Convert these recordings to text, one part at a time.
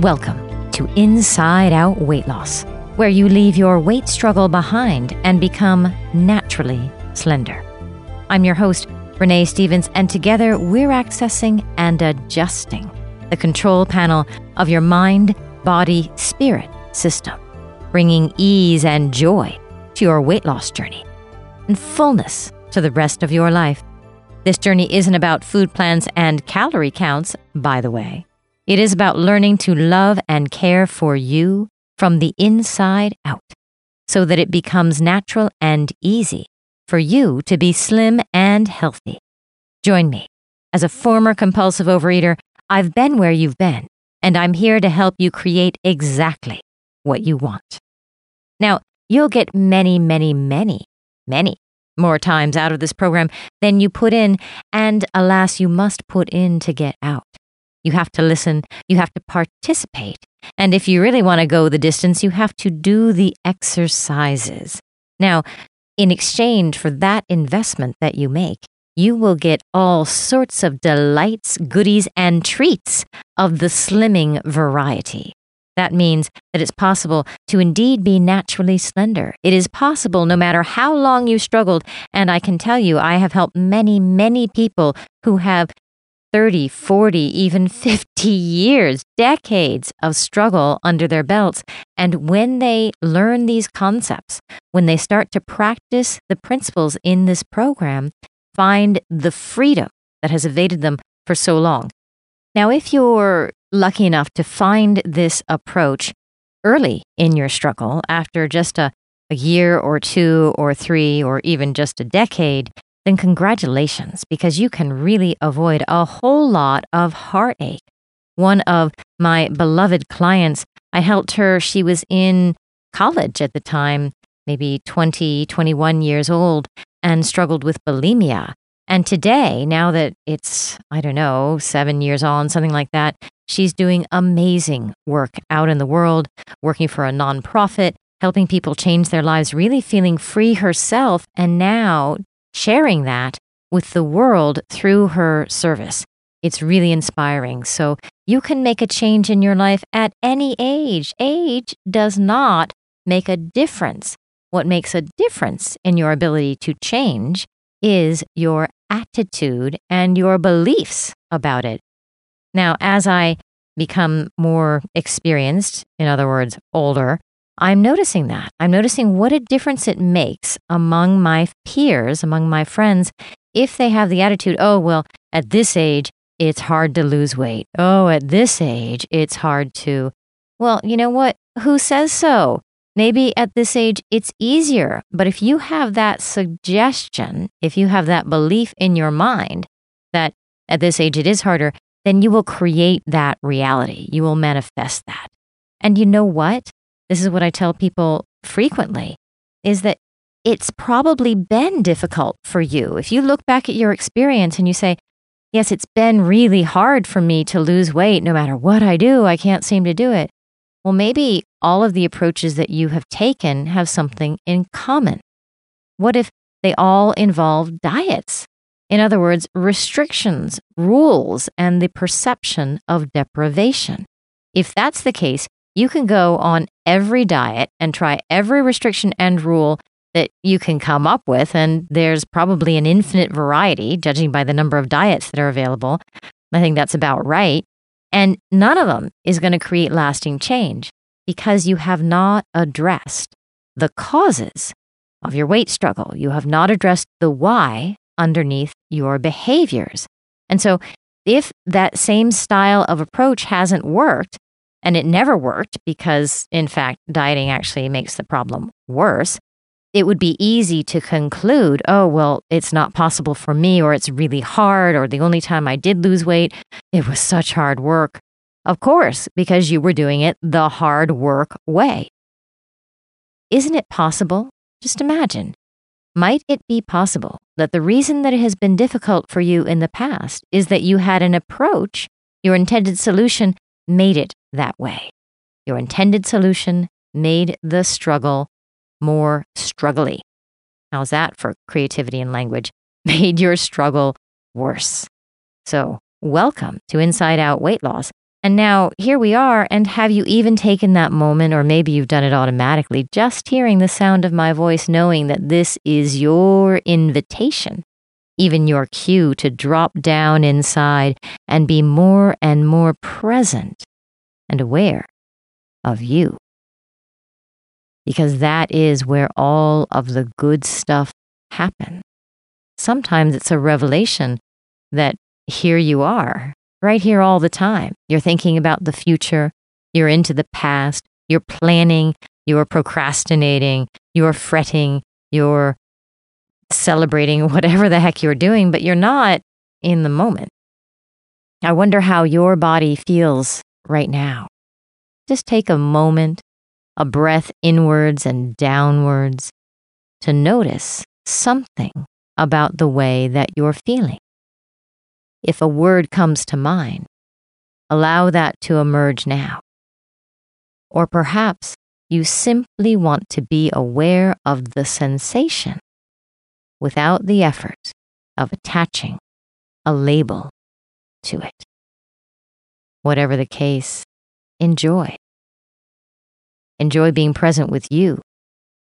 Welcome to Inside Out Weight Loss, where you leave your weight struggle behind and become naturally slender. I'm your host, Renee Stephens, and together we're accessing and adjusting the control panel of your mind, body, spirit system, bringing ease and joy to your weight loss journey and fullness to the rest of your life. This journey isn't about food plans and calorie counts, by the way. It is about learning to love and care for you from the inside out so that it becomes natural and easy for you to be slim and healthy. Join me. As a former compulsive overeater, I've been where you've been, and I'm here to help you create exactly what you want. Now, you'll get many, many, many, many more times out of this program than you put in, and alas, you must put in to get out. You have to listen, you have to participate, and if you really want to go the distance, you have to do the exercises. Now, in exchange for that investment that you make, you will get all sorts of delights, goodies, and treats of the slimming variety. That means that it's possible to indeed be naturally slender. It is possible no matter how long you struggled. And I can tell you, I have helped many, many people who have 30, 40, even 50 years, decades of struggle under their belts. And when they learn these concepts, when they start to practice the principles in this program, find the freedom that has evaded them for so long. Now, if you're lucky enough to find this approach early in your struggle, after just a, a year or two or three or even just a decade, then congratulations, because you can really avoid a whole lot of heartache. One of my beloved clients, I helped her, she was in college at the time, maybe 20, 21 years old, and struggled with bulimia. And today, now that it's, I don't know, seven years on, something like that, she's doing amazing work out in the world, working for a nonprofit, helping people change their lives, really feeling free herself, and now sharing that with the world through her service. It's really inspiring. So you can make a change in your life at any age. Age does not make a difference. What makes a difference in your ability to change is your attitude and your beliefs about it. Now, as I become more experienced, in other words, older, I'm noticing that. I'm noticing what a difference it makes among my peers, among my friends, if they have the attitude, oh, well, at this age, it's hard to lose weight. Oh, at this age, it's hard to. Well, you know what? Who says so? Maybe at this age it's easier, but if you have that suggestion, if you have that belief in your mind that at this age it is harder, then you will create that reality. You will manifest that. And you know what? This is what I tell people frequently is that it's probably been difficult for you. If you look back at your experience and you say, Yes, it's been really hard for me to lose weight no matter what I do, I can't seem to do it. Well, maybe all of the approaches that you have taken have something in common. What if they all involve diets? In other words, restrictions, rules, and the perception of deprivation. If that's the case, you can go on every diet and try every restriction and rule that you can come up with, and there's probably an infinite variety, judging by the number of diets that are available. I think that's about right. And none of them is going to create lasting change because you have not addressed the causes of your weight struggle. You have not addressed the why underneath your behaviors. And so if that same style of approach hasn't worked, and it never worked because, in fact, dieting actually makes the problem worse, it would be easy to conclude, oh, well, it's not possible for me, or it's really hard, or the only time I did lose weight, it was such hard work. Of course, because you were doing it the hard work way. Isn't it possible? Just imagine. Might it be possible that the reason that it has been difficult for you in the past is that you had an approach, your intended solution made it that way? Your intended solution made the struggle more struggly. How's that for creativity and language? Made your struggle worse. So, welcome to Inside Out Weight Loss. And now here we are. And have you even taken that moment, or maybe you've done it automatically, just hearing the sound of my voice, knowing that this is your invitation, even your cue to drop down inside and be more and more present and aware of you because that is where all of the good stuff happens. Sometimes it's a revelation that here you are, right here all the time. You're thinking about the future, you're into the past, you're planning, you're procrastinating, you're fretting, you're celebrating whatever the heck you're doing, but you're not in the moment. I wonder how your body feels right now. Just take a moment a breath inwards and downwards to notice something about the way that you're feeling. If a word comes to mind, allow that to emerge now. Or perhaps you simply want to be aware of the sensation without the effort of attaching a label to it. Whatever the case, enjoy enjoy being present with you.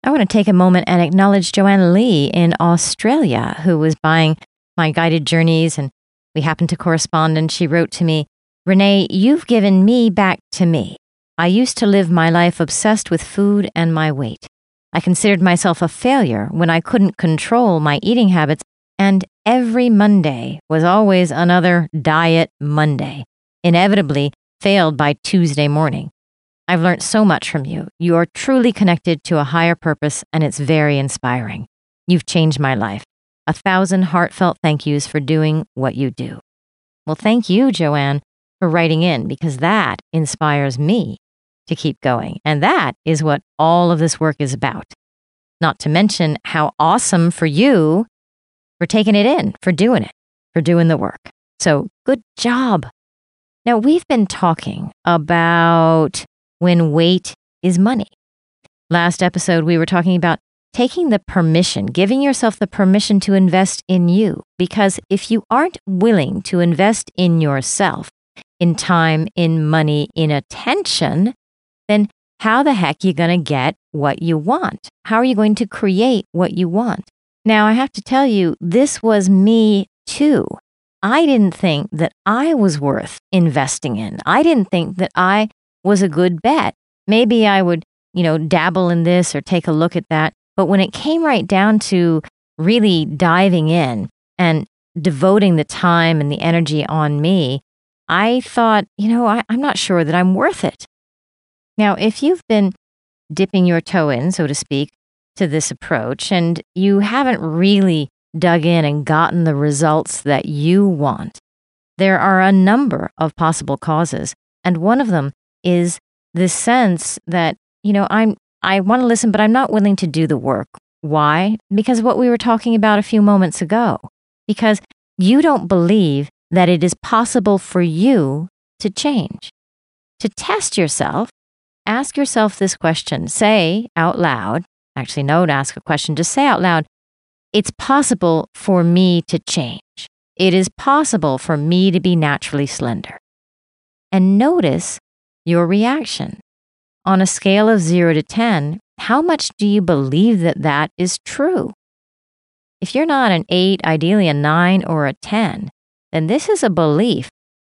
I want to take a moment and acknowledge Joanne Lee in Australia, who was buying my guided journeys, and we happened to correspond. And she wrote to me, Renee, you've given me back to me. I used to live my life obsessed with food and my weight. I considered myself a failure when I couldn't control my eating habits, and every Monday was always another diet Monday, inevitably failed by Tuesday morning. I've learned so much from you. You are truly connected to a higher purpose, and it's very inspiring. You've changed my life. A thousand heartfelt thank yous for doing what you do. Well, thank you, Joanne, for writing in because that inspires me to keep going. And that is what all of this work is about. Not to mention how awesome for you for taking it in, for doing it, for doing the work. So good job. Now, we've been talking about when weight is money. Last episode, we were talking about taking the permission, giving yourself the permission to invest in you. Because if you aren't willing to invest in yourself, in time, in money, in attention, then how the heck are you going to get what you want? How are you going to create what you want? Now, I have to tell you, this was me too. I didn't think that I was worth investing in. I didn't think that I was a good bet. Maybe I would, you know, dabble in this or take a look at that. But when it came right down to really diving in and devoting the time and the energy on me, I thought, you know, I, am not sure that I'm worth it. Now, if you've been dipping your toe in, so to speak, to this approach and you haven't really dug in and gotten the results that you want, there are a number of possible causes. And one of them is this sense that, you know, I'm I want to listen, but I'm not willing to do the work. Why? Because what we were talking about a few moments ago. Because you don't believe that it is possible for you to change. To test yourself, ask yourself this question. Say out loud, actually, no, to ask a question, just say out loud, it's possible for me to change. It is possible for me to be naturally slender. And notice your reaction. On a scale of 0 to 10, how much do you believe that that is true? If you're not an 8, ideally a 9 or a 10, then this is a belief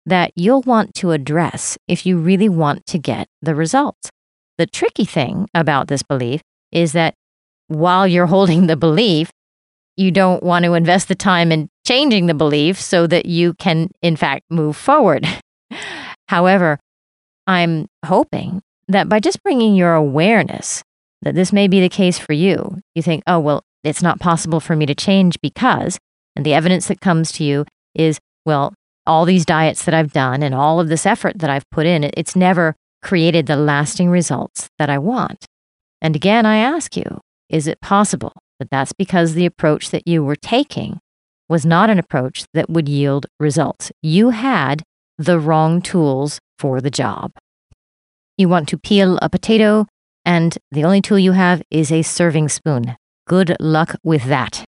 that you'll want to address if you really want to get the results. The tricky thing about this belief is that while you're holding the belief, you don't want to invest the time in changing the belief so that you can, in fact, move forward. However, I'm hoping that by just bringing your awareness that this may be the case for you, you think, oh, well, it's not possible for me to change because, and the evidence that comes to you is, well, all these diets that I've done and all of this effort that I've put in, it's never created the lasting results that I want. And again, I ask you, is it possible that that's because the approach that you were taking was not an approach that would yield results? You had the wrong tools for the job. You want to peel a potato, and the only tool you have is a serving spoon. Good luck with that.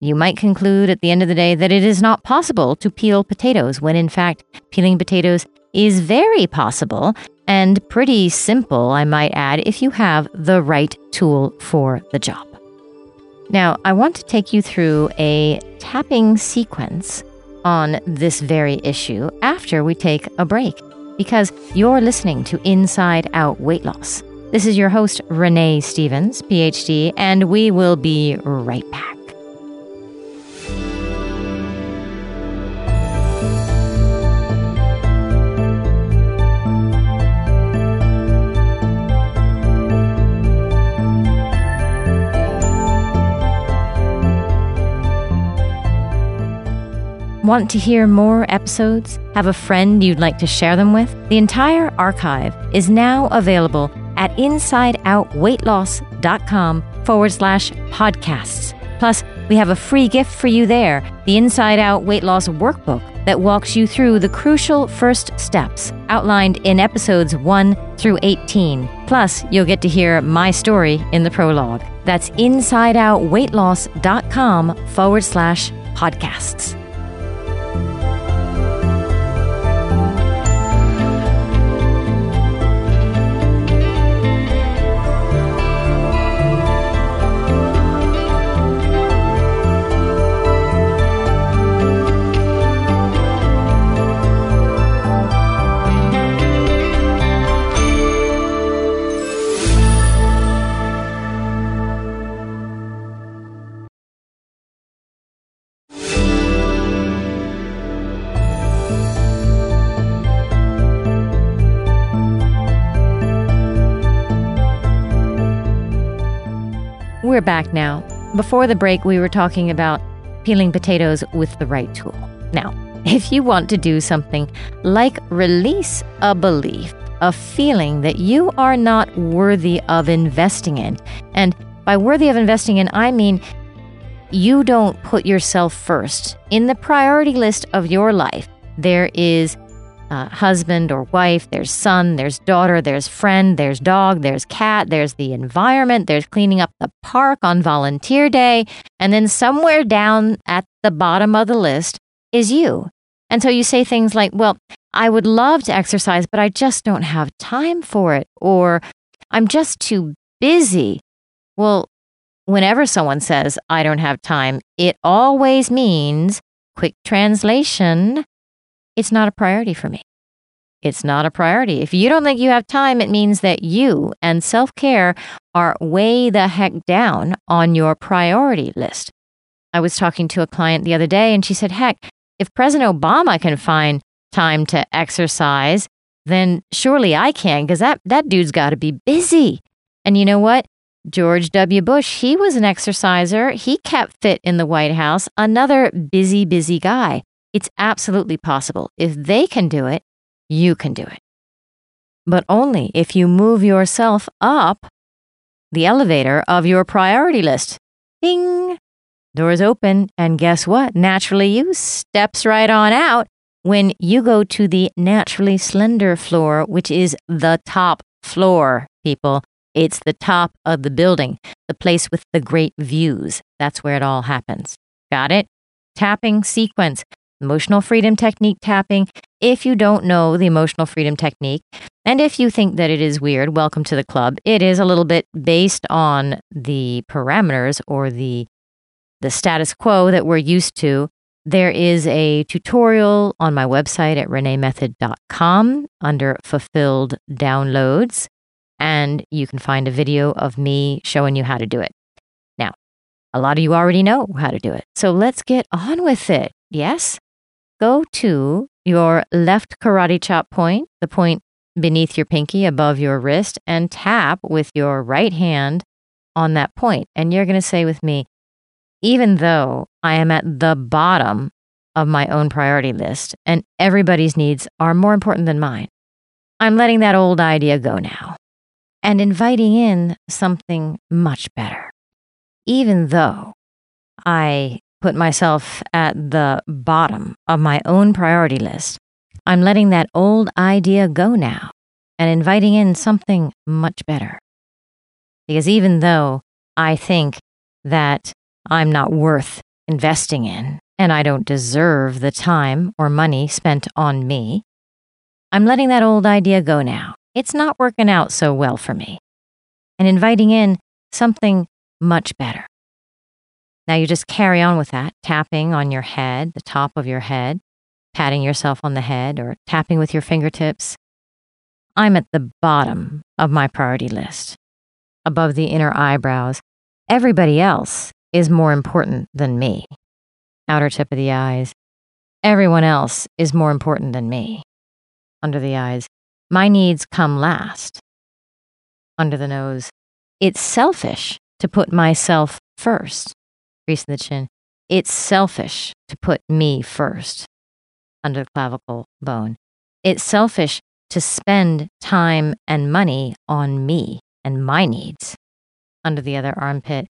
You might conclude at the end of the day that it is not possible to peel potatoes when in fact peeling potatoes is very possible and pretty simple, I might add, if you have the right tool for the job. Now, I want to take you through a tapping sequence on this very issue after we take a break because you're listening to Inside Out Weight Loss. This is your host, Renee Stephens, PhD, and we will be right back. Want to hear more episodes? Have a friend you'd like to share them with? The entire archive is now available at insideoutweightloss.com forward slash podcasts. Plus, we have a free gift for you there the Inside Out Weight Loss Workbook that walks you through the crucial first steps outlined in episodes 1 through 18. Plus, you'll get to hear my story in the prologue. That's insideoutweightloss.com forward slash podcasts. We're back now. Before the break, we were talking about peeling potatoes with the right tool. Now, if you want to do something like release a belief, a feeling that you are not worthy of investing in, and by worthy of investing in, I mean you don't put yourself first in the priority list of your life. There is uh, husband or wife, there's son, there's daughter, there's friend, there's dog, there's cat, there's the environment, there's cleaning up the park on volunteer day. And then somewhere down at the bottom of the list is you. And so you say things like, well, I would love to exercise, but I just don't have time for it. Or I'm just too busy. Well, whenever someone says, I don't have time, it always means, quick translation, it's not a priority for me. It's not a priority. If you don't think you have time, it means that you and self care are way the heck down on your priority list. I was talking to a client the other day and she said, heck, if President Obama can find time to exercise, then surely I can because that, that dude's got to be busy. And you know what? George W. Bush, he was an exerciser. He kept fit in the White House, another busy, busy guy. It's absolutely possible. If they can do it, you can do it. But only if you move yourself up the elevator of your priority list. Ding! Doors open, and guess what? Naturally, you steps right on out when you go to the naturally slender floor, which is the top floor, people. It's the top of the building, the place with the great views. That's where it all happens. Got it? Tapping sequence emotional freedom technique tapping. If you don't know the emotional freedom technique, and if you think that it is weird, welcome to the club. It is a little bit based on the parameters or the the status quo that we're used to. There is a tutorial on my website at reneemethod.com under fulfilled downloads, and you can find a video of me showing you how to do it. Now, A lot of you already know how to do it. So let's get on with it. Yes? Go to your left karate chop point, the point beneath your pinky above your wrist, and tap with your right hand on that point. And you're going to say with me, even though I am at the bottom of my own priority list and everybody's needs are more important than mine, I'm letting that old idea go now and inviting in something much better. Even though I put myself at the bottom of my own priority list, I'm letting that old idea go now and inviting in something much better. Because even though I think that I'm not worth investing in and I don't deserve the time or money spent on me, I'm letting that old idea go now. It's not working out so well for me. And inviting in something much better. Now you just carry on with that, tapping on your head, the top of your head, patting yourself on the head, or tapping with your fingertips. I'm at the bottom of my priority list, above the inner eyebrows. Everybody else is more important than me. Outer tip of the eyes. Everyone else is more important than me. Under the eyes. My needs come last. Under the nose. It's selfish to put myself first. Crease in the chin. It's selfish to put me first. Under the clavicle bone. It's selfish to spend time and money on me and my needs. Under the other armpit.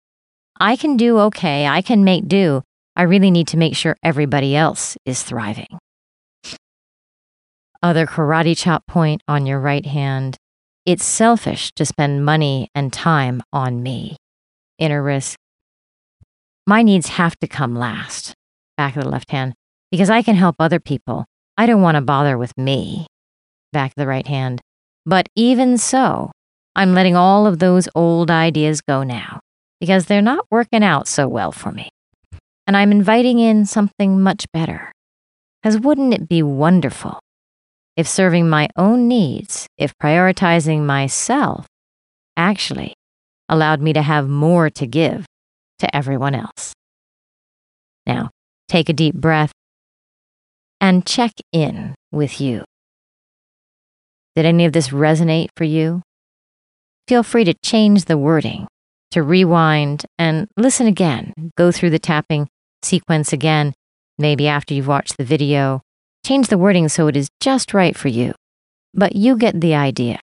I can do okay. I can make do. I really need to make sure everybody else is thriving. Other karate chop point on your right hand. It's selfish to spend money and time on me. Inner wrist. My needs have to come last. Back of the left hand. Because I can help other people. I don't want to bother with me. Back of the right hand. But even so, I'm letting all of those old ideas go now because they're not working out so well for me. And I'm inviting in something much better. Because wouldn't it be wonderful if serving my own needs, if prioritizing myself, actually allowed me to have more to give to everyone else? Now, take a deep breath and check in with you. Did any of this resonate for you? Feel free to change the wording to rewind and listen again. Go through the tapping sequence again, maybe after you've watched the video. Change the wording so it is just right for you. But you get the idea.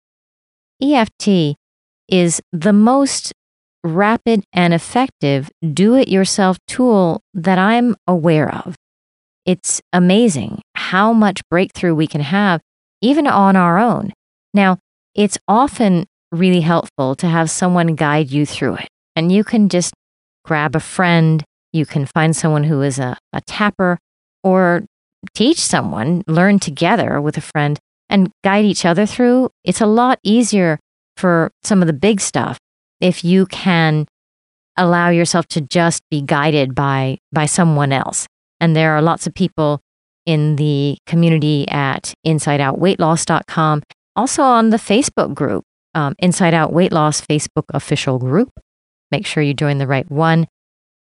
EFT is the most rapid and effective do it yourself tool that I'm aware of. It's amazing how much breakthrough we can have even on our own. Now, it's often really helpful to have someone guide you through it. And you can just grab a friend, you can find someone who is a, a tapper, or teach someone, learn together with a friend, and guide each other through. It's a lot easier for some of the big stuff if you can allow yourself to just be guided by by someone else. And there are lots of people in the community at insideoutweightloss.com, also on the Facebook group um, Inside Out Weight Loss Facebook official group. Make sure you join the right one.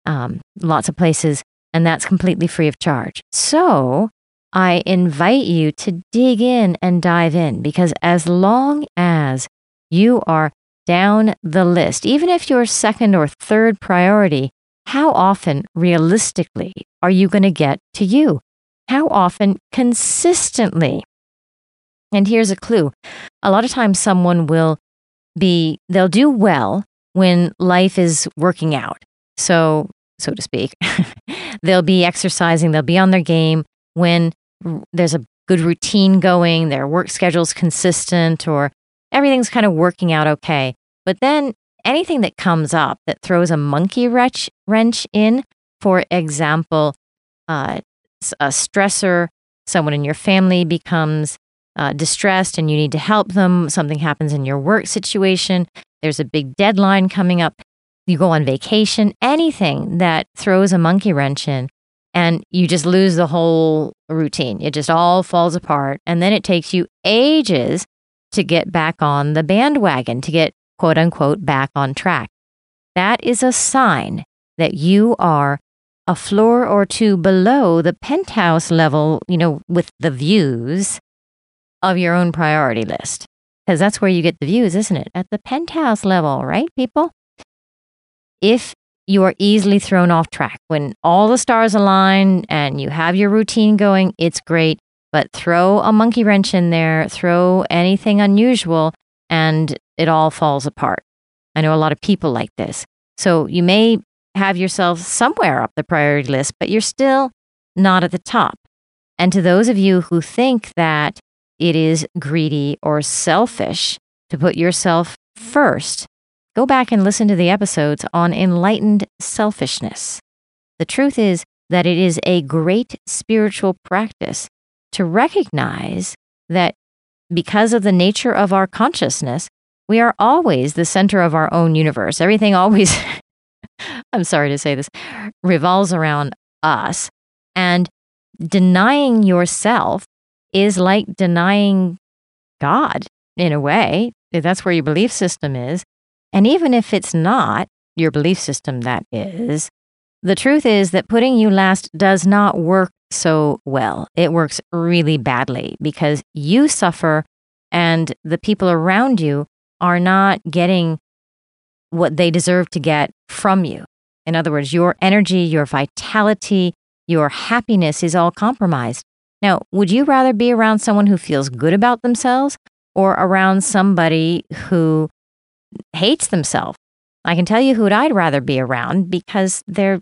Um, lots of places, and that's completely free of charge. So I invite you to dig in and dive in because as long as you are down the list, even if you're second or third priority, how often realistically are you going to get to you? How often consistently? And here's a clue. A lot of times someone will be they'll do well when life is working out. So, so to speak. they'll be exercising, they'll be on their game when there's a good routine going, their work schedule's consistent or everything's kind of working out okay. But then anything that comes up that throws a monkey wrench, wrench in, for example, uh, a stressor, someone in your family becomes uh, distressed and you need to help them, something happens in your work situation, there's a big deadline coming up, you go on vacation, anything that throws a monkey wrench in, and you just lose the whole routine. It just all falls apart. And then it takes you ages to get back on the bandwagon, to get quote unquote back on track. That is a sign that you are a floor or two below the penthouse level, you know, with the views of your own priority list. Because that's where you get the views, isn't it? At the penthouse level, right, people? If you are easily thrown off track, when all the stars align and you have your routine going, it's great. But throw a monkey wrench in there, throw anything unusual, and it all falls apart. I know a lot of people like this. So you may have yourself somewhere up the priority list, but you're still not at the top. And to those of you who think that it is greedy or selfish to put yourself first, go back and listen to the episodes on enlightened selfishness. The truth is that it is a great spiritual practice to recognize that because of the nature of our consciousness, we are always the center of our own universe. Everything always, I'm sorry to say this, revolves around us. And denying yourself is like denying God in a way. That's where your belief system is. And even if it's not your belief system, that is, the truth is that putting you last does not work so well. It works really badly because you suffer and the people around you are not getting what they deserve to get from you. In other words, your energy, your vitality, your happiness is all compromised. Now, would you rather be around someone who feels good about themselves or around somebody who hates themselves? I can tell you who I'd rather be around because they're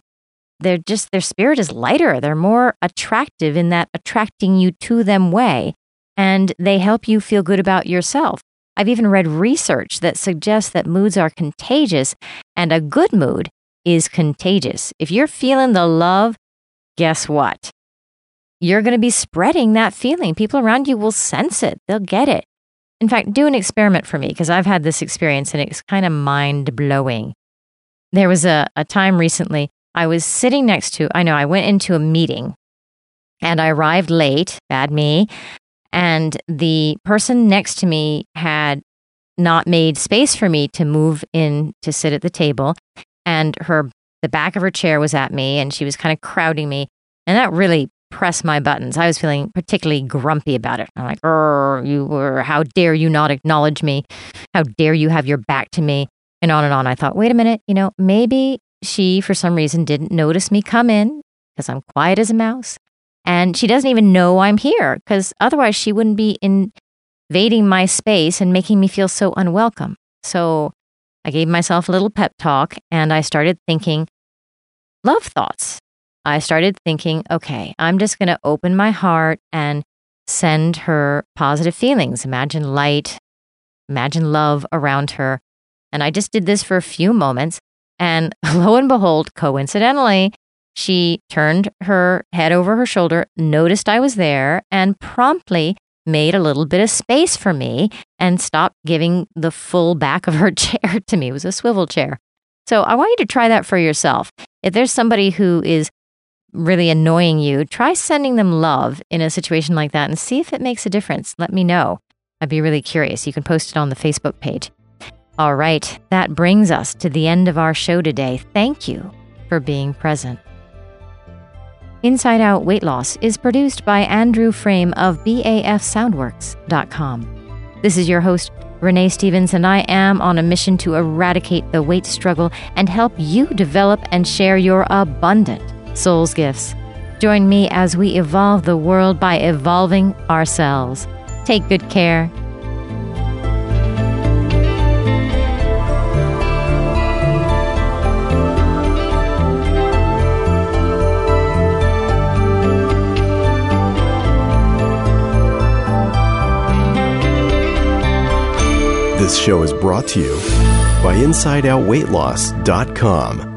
they're just their spirit is lighter. They're more attractive in that attracting you to them way and they help you feel good about yourself. I've even read research that suggests that moods are contagious and a good mood is contagious. If you're feeling the love, guess what? You're going to be spreading that feeling. People around you will sense it, they'll get it. In fact, do an experiment for me because I've had this experience and it's kind of mind blowing. There was a, a time recently I was sitting next to, I know I went into a meeting and I arrived late, bad me. And the person next to me had not made space for me to move in to sit at the table. And her, the back of her chair was at me and she was kind of crowding me. And that really pressed my buttons. I was feeling particularly grumpy about it. I'm like, you were, how dare you not acknowledge me? How dare you have your back to me? And on and on. I thought, wait a minute, you know, maybe she, for some reason, didn't notice me come in because I'm quiet as a mouse. And she doesn't even know I'm here because otherwise she wouldn't be invading my space and making me feel so unwelcome. So I gave myself a little pep talk and I started thinking love thoughts. I started thinking, okay, I'm just going to open my heart and send her positive feelings. Imagine light, imagine love around her. And I just did this for a few moments. And lo and behold, coincidentally, she turned her head over her shoulder, noticed I was there, and promptly made a little bit of space for me and stopped giving the full back of her chair to me. It was a swivel chair. So I want you to try that for yourself. If there's somebody who is really annoying you, try sending them love in a situation like that and see if it makes a difference. Let me know. I'd be really curious. You can post it on the Facebook page. All right, that brings us to the end of our show today. Thank you for being present. Inside Out Weight Loss is produced by Andrew Frame of BAFSoundworks.com. This is your host, Renee Stephens, and I am on a mission to eradicate the weight struggle and help you develop and share your abundant soul's gifts. Join me as we evolve the world by evolving ourselves. Take good care This show is brought to you by InsideOutWeightLoss.com